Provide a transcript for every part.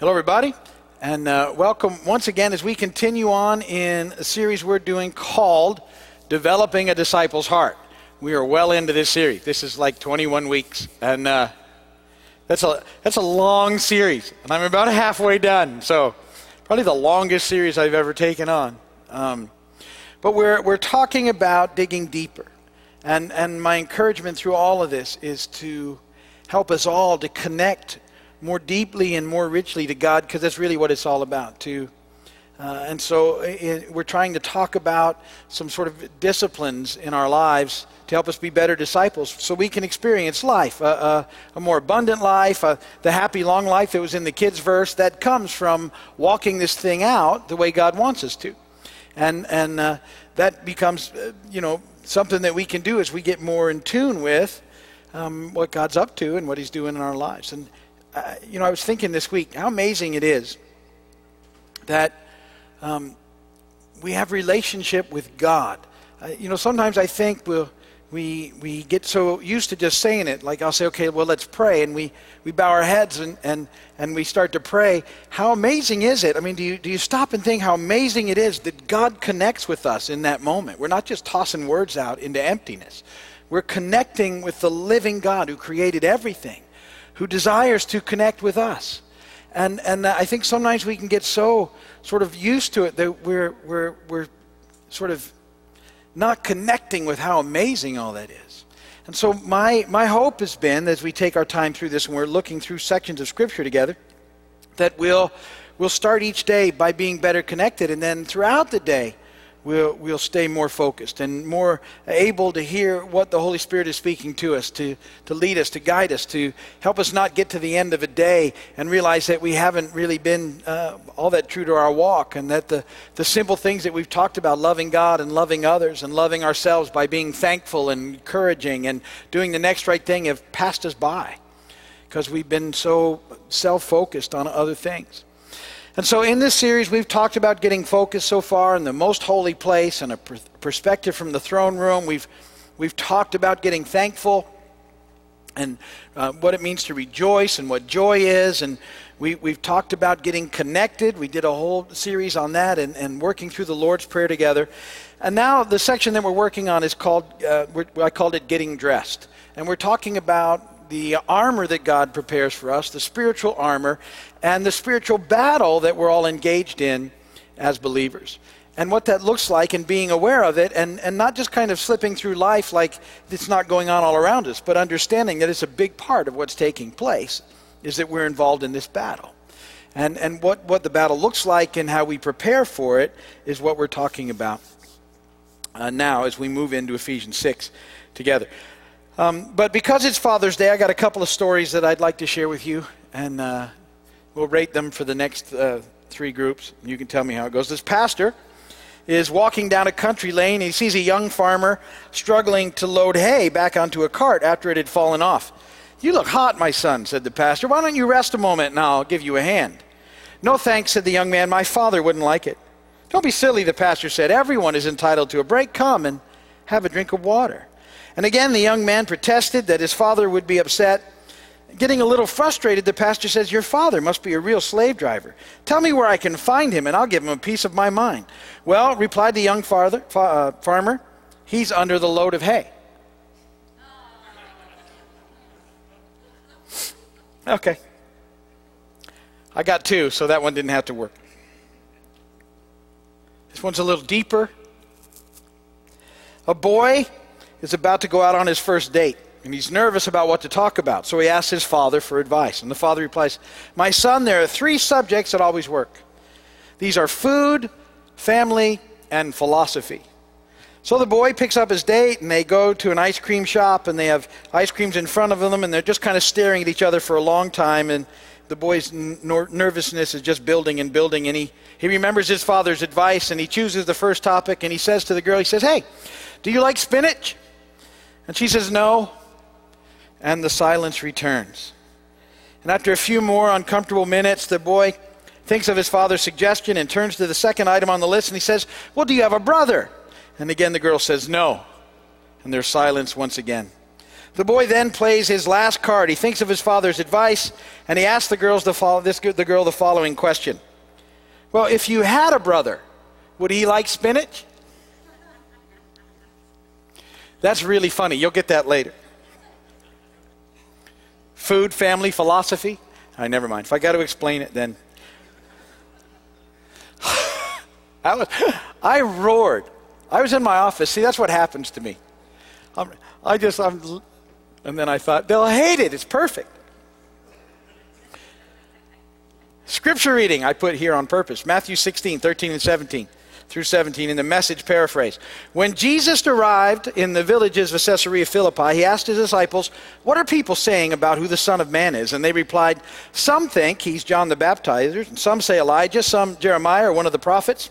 Hello, everybody, and uh, welcome once again as we continue on in a series we're doing called Developing a Disciple's Heart. We are well into this series. This is like 21 weeks, and uh, that's, a, that's a long series, and I'm about halfway done, so probably the longest series I've ever taken on. Um, but we're, we're talking about digging deeper, and, and my encouragement through all of this is to help us all to connect more deeply and more richly to God because that's really what it's all about, too. Uh, and so it, we're trying to talk about some sort of disciplines in our lives to help us be better disciples so we can experience life, a more abundant life, the happy long life that was in the kids' verse that comes from walking this thing out the way God wants us to. And, and uh, that becomes, uh, you know, something that we can do as we get more in tune with um, what God's up to and what He's doing in our lives. And you know, I was thinking this week how amazing it is that um, we have relationship with God. Uh, you know, sometimes I think we'll, we we get so used to just saying it. Like I'll say, okay, well, let's pray, and we, we bow our heads and, and, and we start to pray. How amazing is it? I mean, do you, do you stop and think how amazing it is that God connects with us in that moment? We're not just tossing words out into emptiness. We're connecting with the living God who created everything who desires to connect with us. And, and I think sometimes we can get so sort of used to it that we're, we're, we're sort of not connecting with how amazing all that is. And so my, my hope has been, as we take our time through this and we're looking through sections of Scripture together, that we'll, we'll start each day by being better connected, and then throughout the day, we'll, we'll stay more focused and more able to hear what the Holy Spirit is speaking to us, to, to lead us, to guide us, to help us not get to the end of a day and realize that we haven't really been uh, all that true to our walk and that the, the simple things that we've talked about, loving God and loving others and loving ourselves by being thankful and encouraging and doing the next right thing, have passed us by because we've been so self focused on other things. And so, in this series, we've talked about getting focused so far in the most holy place and a perspective from the throne room. We've, we've talked about getting thankful and uh, what it means to rejoice and what joy is. And we, we've talked about getting connected. We did a whole series on that and, and working through the Lord's Prayer together. And now, the section that we're working on is called, uh, I called it Getting Dressed. And we're talking about the armor that God prepares for us, the spiritual armor, and the spiritual battle that we're all engaged in as believers. And what that looks like and being aware of it, and, and not just kind of slipping through life like it's not going on all around us, but understanding that it's a big part of what's taking place, is that we're involved in this battle. And, and what, what the battle looks like and how we prepare for it is what we're talking about uh, now as we move into Ephesians 6 together. Um, but because it's Father's Day, I got a couple of stories that I'd like to share with you, and uh, we'll rate them for the next uh, three groups. You can tell me how it goes. This pastor is walking down a country lane. He sees a young farmer struggling to load hay back onto a cart after it had fallen off. You look hot, my son, said the pastor. Why don't you rest a moment and I'll give you a hand? No thanks, said the young man. My father wouldn't like it. Don't be silly, the pastor said. Everyone is entitled to a break. Come and have a drink of water. And again, the young man protested that his father would be upset. Getting a little frustrated, the pastor says, Your father must be a real slave driver. Tell me where I can find him, and I'll give him a piece of my mind. Well, replied the young father, fa- uh, farmer, he's under the load of hay. Okay. I got two, so that one didn't have to work. This one's a little deeper. A boy is about to go out on his first date, and he's nervous about what to talk about. So he asks his father for advice. And the father replies, My son, there are three subjects that always work. These are food, family, and philosophy. So the boy picks up his date, and they go to an ice cream shop, and they have ice creams in front of them, and they're just kind of staring at each other for a long time. And the boy's nervousness is just building and building, and he, he remembers his father's advice, and he chooses the first topic, and he says to the girl, he says, Hey, do you like spinach? And she says, No. And the silence returns. And after a few more uncomfortable minutes, the boy thinks of his father's suggestion and turns to the second item on the list and he says, Well, do you have a brother? And again the girl says, No. And there's silence once again. The boy then plays his last card. He thinks of his father's advice, and he asks the, girls follow, this, the girl the following question Well, if you had a brother, would he like spinach? That's really funny. You'll get that later. Food, family, philosophy. I right, never mind. If I got to explain it, then. I, was, I roared. I was in my office. See, that's what happens to me. I'm, I just, I'm, and then I thought, they'll hate it. It's perfect. Scripture reading I put here on purpose Matthew 16, 13, and 17 through 17 in the message paraphrase. When Jesus arrived in the villages of Caesarea Philippi, he asked his disciples, What are people saying about who the Son of Man is? And they replied, Some think he's John the Baptizer, and some say Elijah, some Jeremiah or one of the prophets.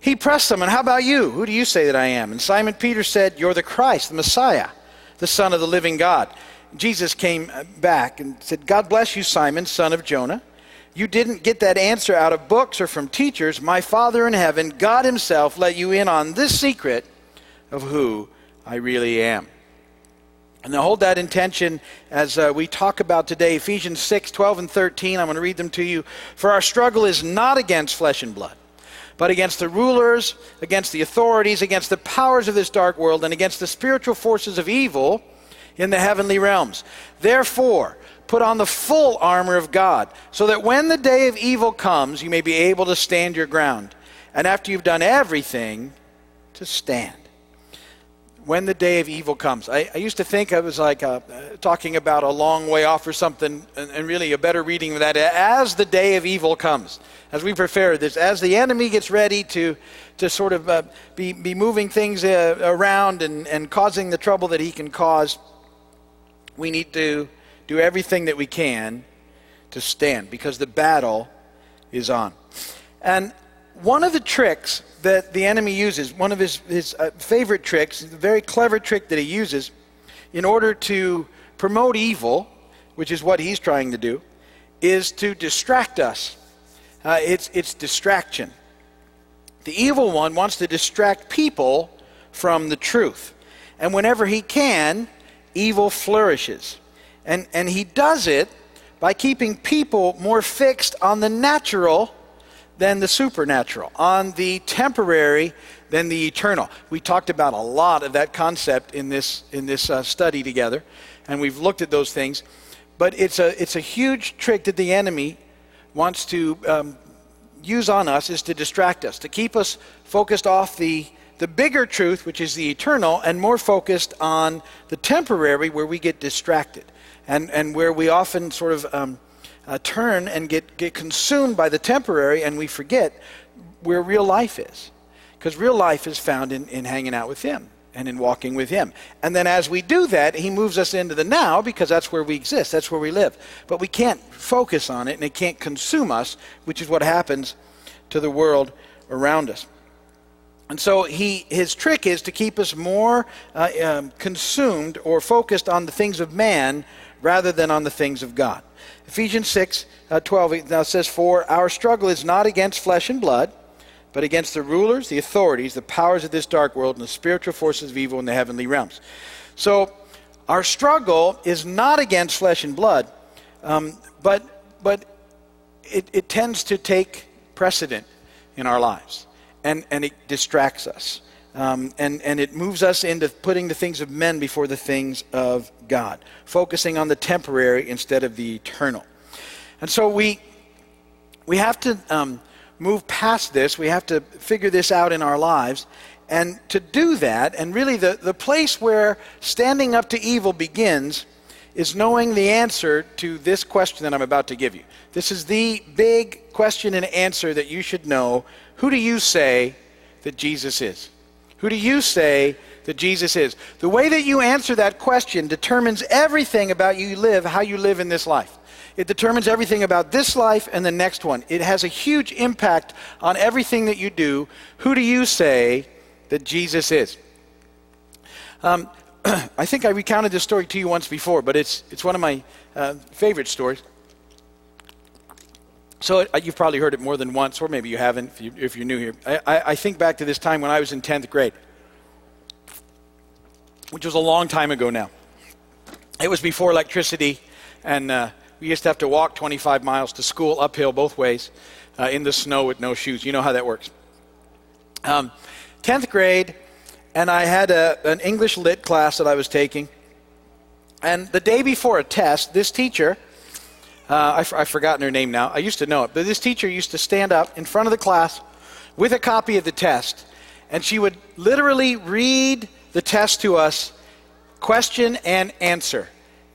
He pressed them, And how about you? Who do you say that I am? And Simon Peter said, You're the Christ, the Messiah, the Son of the living God. Jesus came back and said, God bless you, Simon, son of Jonah. You didn't get that answer out of books or from teachers. My Father in heaven, God Himself, let you in on this secret of who I really am. And now hold that intention as uh, we talk about today Ephesians 6 12 and 13. I'm going to read them to you. For our struggle is not against flesh and blood, but against the rulers, against the authorities, against the powers of this dark world, and against the spiritual forces of evil in the heavenly realms. Therefore, Put on the full armor of God, so that when the day of evil comes, you may be able to stand your ground. And after you've done everything, to stand. When the day of evil comes. I, I used to think I was like uh, talking about a long way off or something, and, and really a better reading of that as the day of evil comes. As we prepare this, as the enemy gets ready to, to sort of uh, be, be moving things uh, around and, and causing the trouble that he can cause, we need to do everything that we can to stand because the battle is on. And one of the tricks that the enemy uses, one of his, his uh, favorite tricks, a very clever trick that he uses in order to promote evil, which is what he's trying to do, is to distract us. Uh, it's, it's distraction. The evil one wants to distract people from the truth. And whenever he can, evil flourishes. And, and he does it by keeping people more fixed on the natural than the supernatural, on the temporary than the eternal. We talked about a lot of that concept in this, in this uh, study together, and we've looked at those things. But it's a, it's a huge trick that the enemy wants to um, use on us is to distract us, to keep us focused off the, the bigger truth, which is the eternal, and more focused on the temporary, where we get distracted and, and where we often sort of um, uh, turn and get, get consumed by the temporary and we forget where real life is. Because real life is found in, in hanging out with Him and in walking with Him. And then as we do that, He moves us into the now because that's where we exist, that's where we live. But we can't focus on it and it can't consume us, which is what happens to the world around us. And so he, his trick is to keep us more uh, um, consumed or focused on the things of man rather than on the things of God. Ephesians 6 uh, 12 now says, For our struggle is not against flesh and blood, but against the rulers, the authorities, the powers of this dark world, and the spiritual forces of evil in the heavenly realms. So our struggle is not against flesh and blood, um, but, but it, it tends to take precedent in our lives, and, and it distracts us. Um, and, and it moves us into putting the things of men before the things of God, focusing on the temporary instead of the eternal. And so we, we have to um, move past this. We have to figure this out in our lives. And to do that, and really the, the place where standing up to evil begins is knowing the answer to this question that I'm about to give you. This is the big question and answer that you should know. Who do you say that Jesus is? Who do you say that Jesus is? The way that you answer that question determines everything about you live, how you live in this life. It determines everything about this life and the next one. It has a huge impact on everything that you do. Who do you say that Jesus is? Um, I think I recounted this story to you once before, but it's, it's one of my uh, favorite stories. So uh, you've probably heard it more than once, or maybe you haven't if, you, you're new here. I, I, I think back to this time when I was in 10th grade, which was a long time ago now. It was before electricity, and uh, we used to have to walk 25 miles to school uphill both ways uh, in the snow with no shoes. You know how that works. Um, 10th grade, and I had a, an English lit class that I was taking. And the day before a test, this teacher, uh, I've, I've forgotten her name now, I used to know it, but this teacher used to stand up in front of the class with a copy of the test, and she would literally read the test to us, question and answer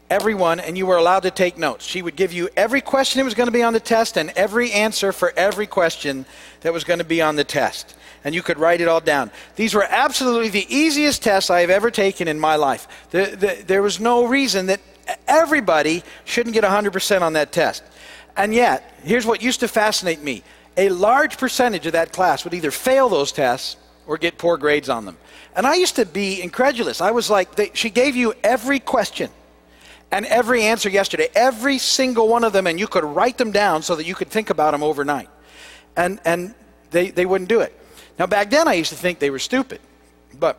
everyone, and you were allowed to take notes. She would give you every question that was going to be on the test and every answer for every question that was going to be on the test. And you could write it all down. These were absolutely the easiest tests I have ever taken in my life. The, the, there was no reason that everybody shouldn't get 100% on that test. And yet, here's what used to fascinate me a large percentage of that class would either fail those tests or get poor grades on them. And I used to be incredulous. I was like, they, she gave you every question and every answer yesterday, every single one of them, and you could write them down so that you could think about them overnight. And, and they, they wouldn't do it. Now, back then, I used to think they were stupid. But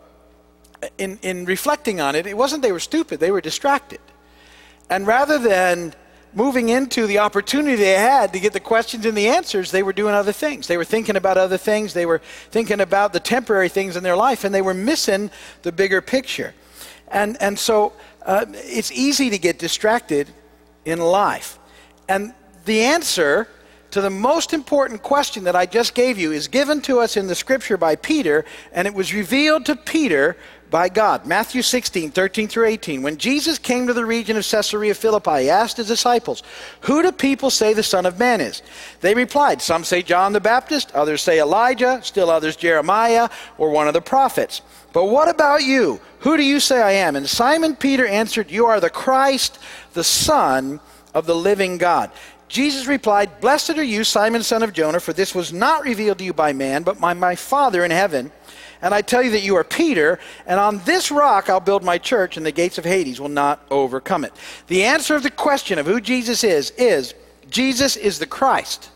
in, in reflecting on it, it wasn't they were stupid, they were distracted. And rather than moving into the opportunity they had to get the questions and the answers, they were doing other things. They were thinking about other things. They were thinking about the temporary things in their life, and they were missing the bigger picture. And, and so uh, it's easy to get distracted in life. And the answer to the most important question that I just gave you is given to us in the scripture by Peter, and it was revealed to Peter by God. Matthew 16, 13 through 18. When Jesus came to the region of Caesarea Philippi, he asked his disciples, Who do people say the Son of Man is? They replied, Some say John the Baptist, others say Elijah, still others Jeremiah, or one of the prophets. But what about you? Who do you say I am? And Simon Peter answered, You are the Christ, the Son of the living God. Jesus replied, Blessed are you, Simon, son of Jonah, for this was not revealed to you by man, but by my Father in heaven. And I tell you that you are Peter, and on this rock I'll build my church, and the gates of Hades will not overcome it. The answer of the question of who Jesus is is Jesus is the Christ,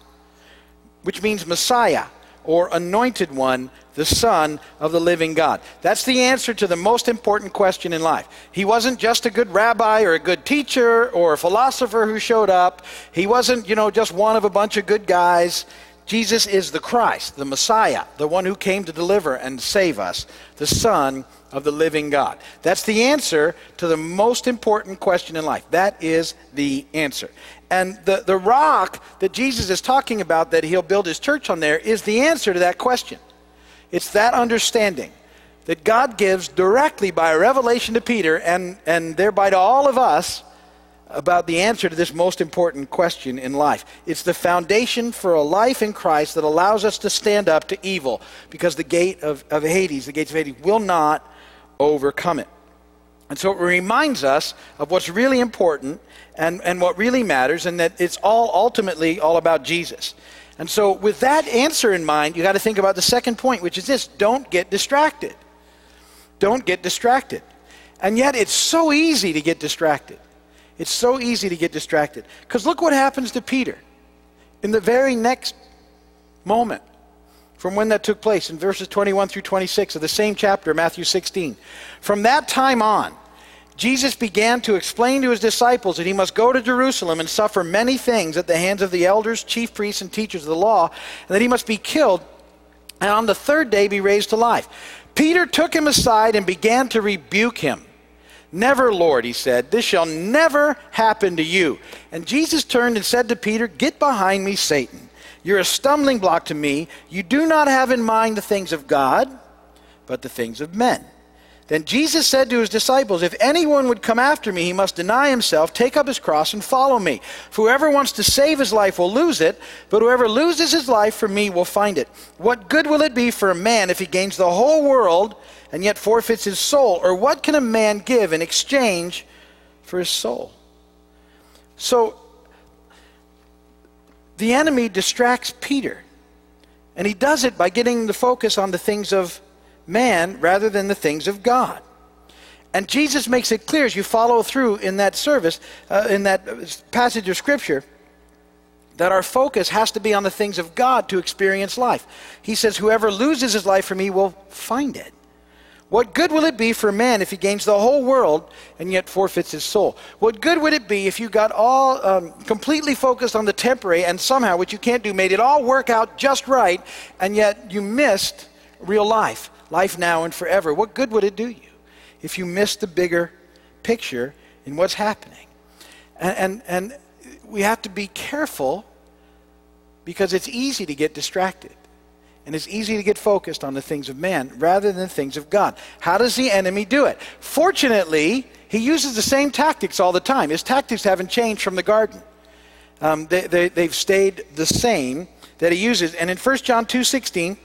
which means Messiah or anointed one the Son of the living God? That's the answer to the most important question in life. He wasn't just a good rabbi or a good teacher or a philosopher who showed up. He wasn't, you know, just one of a bunch of good guys. Jesus is the Christ, the Messiah, the one who came to deliver and save us, the Son of the living God. That's the answer to the most important question in life. That is the answer. And the, the rock that Jesus is talking about that he'll build his church on there is the answer to that question. It's that understanding that God gives directly by a revelation to Peter and, and thereby to all of us about the answer to this most important question in life. It's the foundation for a life in Christ that allows us to stand up to evil because the gate of, of Hades, the gates of Hades, will not overcome it. And so it reminds us of what's really important and, and what really matters, and that it's all ultimately all about Jesus. And so, with that answer in mind, you got to think about the second point, which is this don't get distracted. Don't get distracted. And yet, it's so easy to get distracted. It's so easy to get distracted. Because look what happens to Peter in the very next moment from when that took place in verses 21 through 26 of the same chapter, Matthew 16. From that time on, Jesus began to explain to his disciples that he must go to Jerusalem and suffer many things at the hands of the elders, chief priests, and teachers of the law, and that he must be killed and on the third day be raised to life. Peter took him aside and began to rebuke him. Never, Lord, he said, this shall never happen to you. And Jesus turned and said to Peter, Get behind me, Satan. You're a stumbling block to me. You do not have in mind the things of God, but the things of men. Then Jesus said to his disciples, If anyone would come after me, he must deny himself, take up his cross, and follow me. For whoever wants to save his life will lose it, but whoever loses his life for me will find it. What good will it be for a man if he gains the whole world and yet forfeits his soul? Or what can a man give in exchange for his soul? So, the enemy distracts Peter. And he does it by getting the focus on the things of man rather than the things of God. And Jesus makes it clear as you follow through in that service, uh, in that passage of Scripture, that our focus has to be on the things of God to experience life. He says, Whoever loses his life for me will find it. What good will it be for man if he gains the whole world and yet forfeits his soul? What good would it be if you got all um, completely focused on the temporary and somehow, which you can't do, made it all work out just right, and yet you missed real life, life now and forever? What good would it do you if you missed the bigger picture in what's happening? And, and, and we have to be careful because it's easy to get distracted. And it's easy to get focused on the things of man rather than the things of God. How does the enemy do it? Fortunately, he uses the same tactics all the time. His tactics haven't changed from the garden. Um, they, they, they've stayed the same that he uses. And in 1 John 2.16,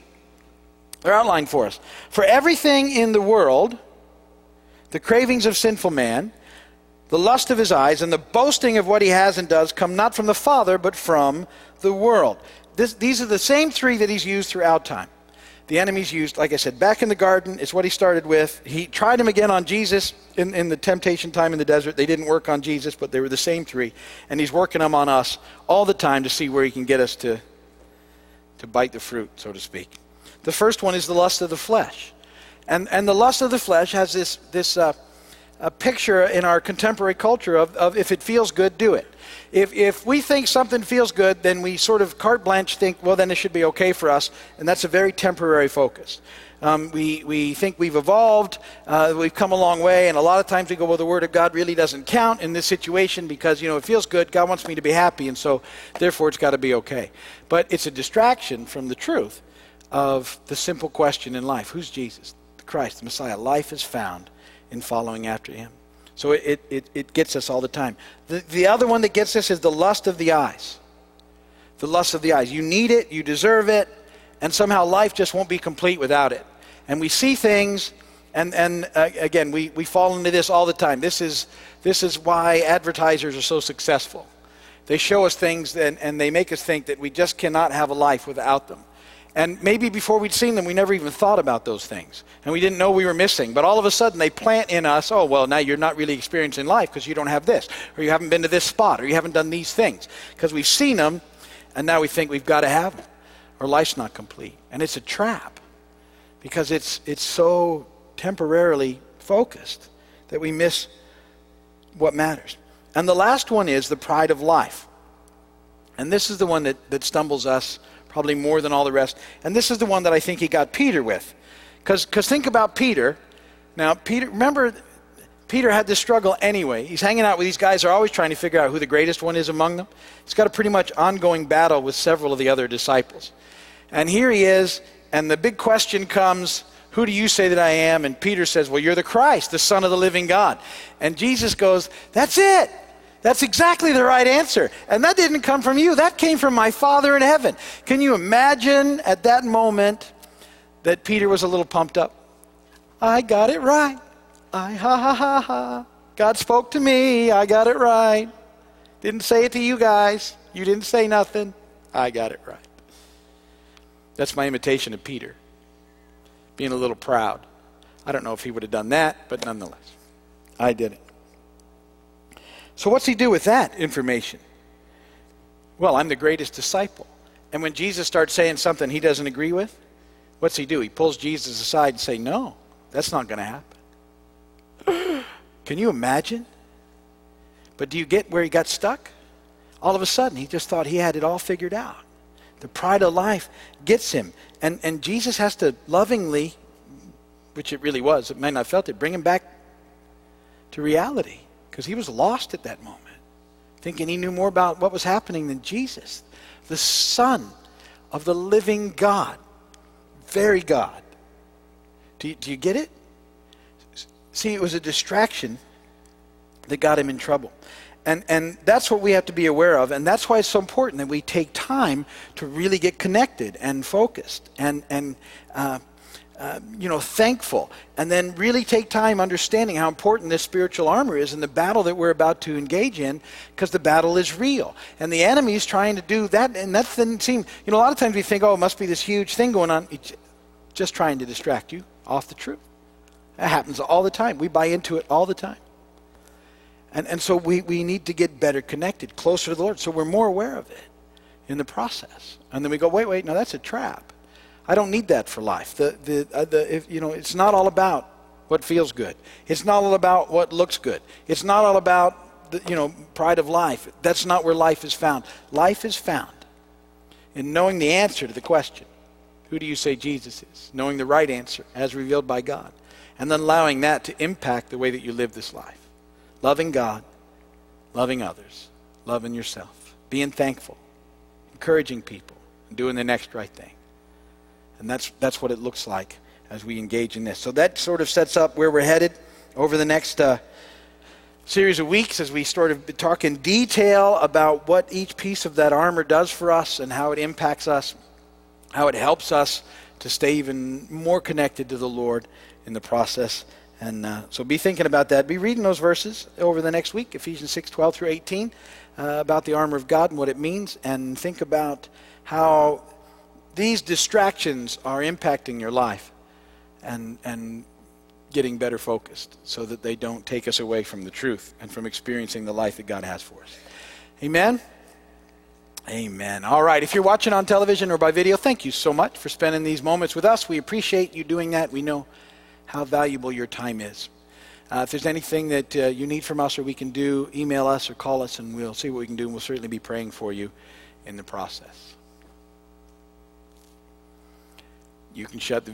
they're outlined for us. For everything in the world, the cravings of sinful man, the lust of his eyes, and the boasting of what he has and does come not from the Father, but from the world. This, these are the same three that he's used throughout time. The enemy's used, like I said, back in the garden It's what he started with. He tried them again on Jesus in, in the temptation time in the desert. They didn't work on Jesus, but they were the same three. And he's working them on us all the time to see where he can get us to, to bite the fruit, so to speak. The first one is the lust of the flesh. And, and the lust of the flesh has this, this uh, a picture in our contemporary culture of, of if it feels good, do it. If, if we think something feels good, then we sort of carte blanche think, well, then it should be okay for us, and that's a very temporary focus. Um, we, we think we've evolved, uh, we've come a long way, and a lot of times we go, well, the Word of God really doesn't count in this situation because, you know, it feels good, God wants me to be happy, and so therefore it's got to be okay. But it's a distraction from the truth of the simple question in life who's Jesus? The Christ, the Messiah. Life is found in following after Him. So it, it, it gets us all the time. The, the other one that gets us is the lust of the eyes. The lust of the eyes. You need it, you deserve it, and somehow life just won't be complete without it. And we see things, and, and uh, again, we, we fall into this all the time. This is, this is why advertisers are so successful. They show us things and, and they make us think that we just cannot have a life without them. And maybe before we'd seen them, we never even thought about those things. And we didn't know we were missing. But all of a sudden, they plant in us, oh, well, now you're not really experiencing life because you don't have this, or you haven't been to this spot, or you haven't done these things. Because we've seen them, and now we think we've got to have them, or life's not complete. And it's a trap because it's, it's so temporarily focused that we miss what matters. And the last one is the pride of life. And this is the one that, that stumbles us probably more than all the rest. And this is the one that I think he got Peter with. Because think about Peter. Now, Peter, remember, Peter had this struggle anyway. He's hanging out with these guys are always trying to figure out who the greatest one is among them. He's got a pretty much ongoing battle with several of the other disciples. And here he is, and the big question comes Who do you say that I am? And Peter says, Well, you're the Christ, the Son of the living God. And Jesus goes, That's it. That's exactly the right answer. And that didn't come from you, that came from my Father in heaven. Can you imagine at that moment that Peter was a little pumped up? I got it right. I ha ha ha ha. God spoke to me. I got it right. Didn't say it to you guys. You didn't say nothing. I got it right. That's my imitation of Peter, being a little proud. I don't know if he would have done that, but nonetheless, I did it. So, what's he do with that information? Well, I'm the greatest disciple. And when Jesus starts saying something he doesn't agree with, what's he do? He pulls Jesus aside and say, "No, that's not going to happen." Can you imagine? But do you get where he got stuck? All of a sudden, he just thought he had it all figured out. The pride of life gets him. And, and Jesus has to lovingly, which it really was, it may not have felt it, bring him back to reality because he was lost at that moment, thinking he knew more about what was happening than Jesus, the Son of the living God, very God. Do you, do you get it? See, it was a distraction that got him in trouble. And, and that's what we have to be aware of. And that's why it's so important that we take time to really get connected and focused and, and uh, uh, you know, thankful, and then really take time understanding how important this spiritual armor is in the battle that we're about to engage in, because the battle is real, and the enemy is trying to do that, and that doesn't seem, you know, a lot of times we think, oh, it must be this huge thing going on, it's just trying to distract you off the truth. That happens all the time. We buy into it all the time. And, and so we, we need to get better connected, closer to the Lord, so we're more aware of it in the process. And then we go, wait, wait, no, that's a trap. I don't need that for life. The, the, uh, the, if, you know, it's not all about what feels good. It's not all about what looks good. It's not all about the, you know pride of life. That's not where life is found. Life is found in knowing the answer to the question, who do you say Jesus is? Knowing the right answer as revealed by God. And then allowing that to impact the way that you live this life. Loving God, loving others, loving yourself, being thankful, encouraging people, and doing the next right thing. And that's, that's what it looks like as we engage in this. So that sort of sets up where we're headed over the next uh, series of weeks as we sort of talk in detail about what each piece of that armor does for us and how it impacts us, how it helps us to stay even more connected to the Lord in the process. And uh, so be thinking about that. Be reading those verses over the next week, Ephesians 6 12 through 18, uh, about the armor of God and what it means, and think about how these distractions are impacting your life and, and getting better focused so that they don't take us away from the truth and from experiencing the life that God has for us. Amen? Amen. All right. If you're watching on television or by video, thank you so much for spending these moments with us. We appreciate you doing that. We know how valuable your time is. Uh, if there's anything that uh, you need from us or we can do, email us or call us and we'll see what we can do. And we'll certainly be praying for you in the process. You can shut the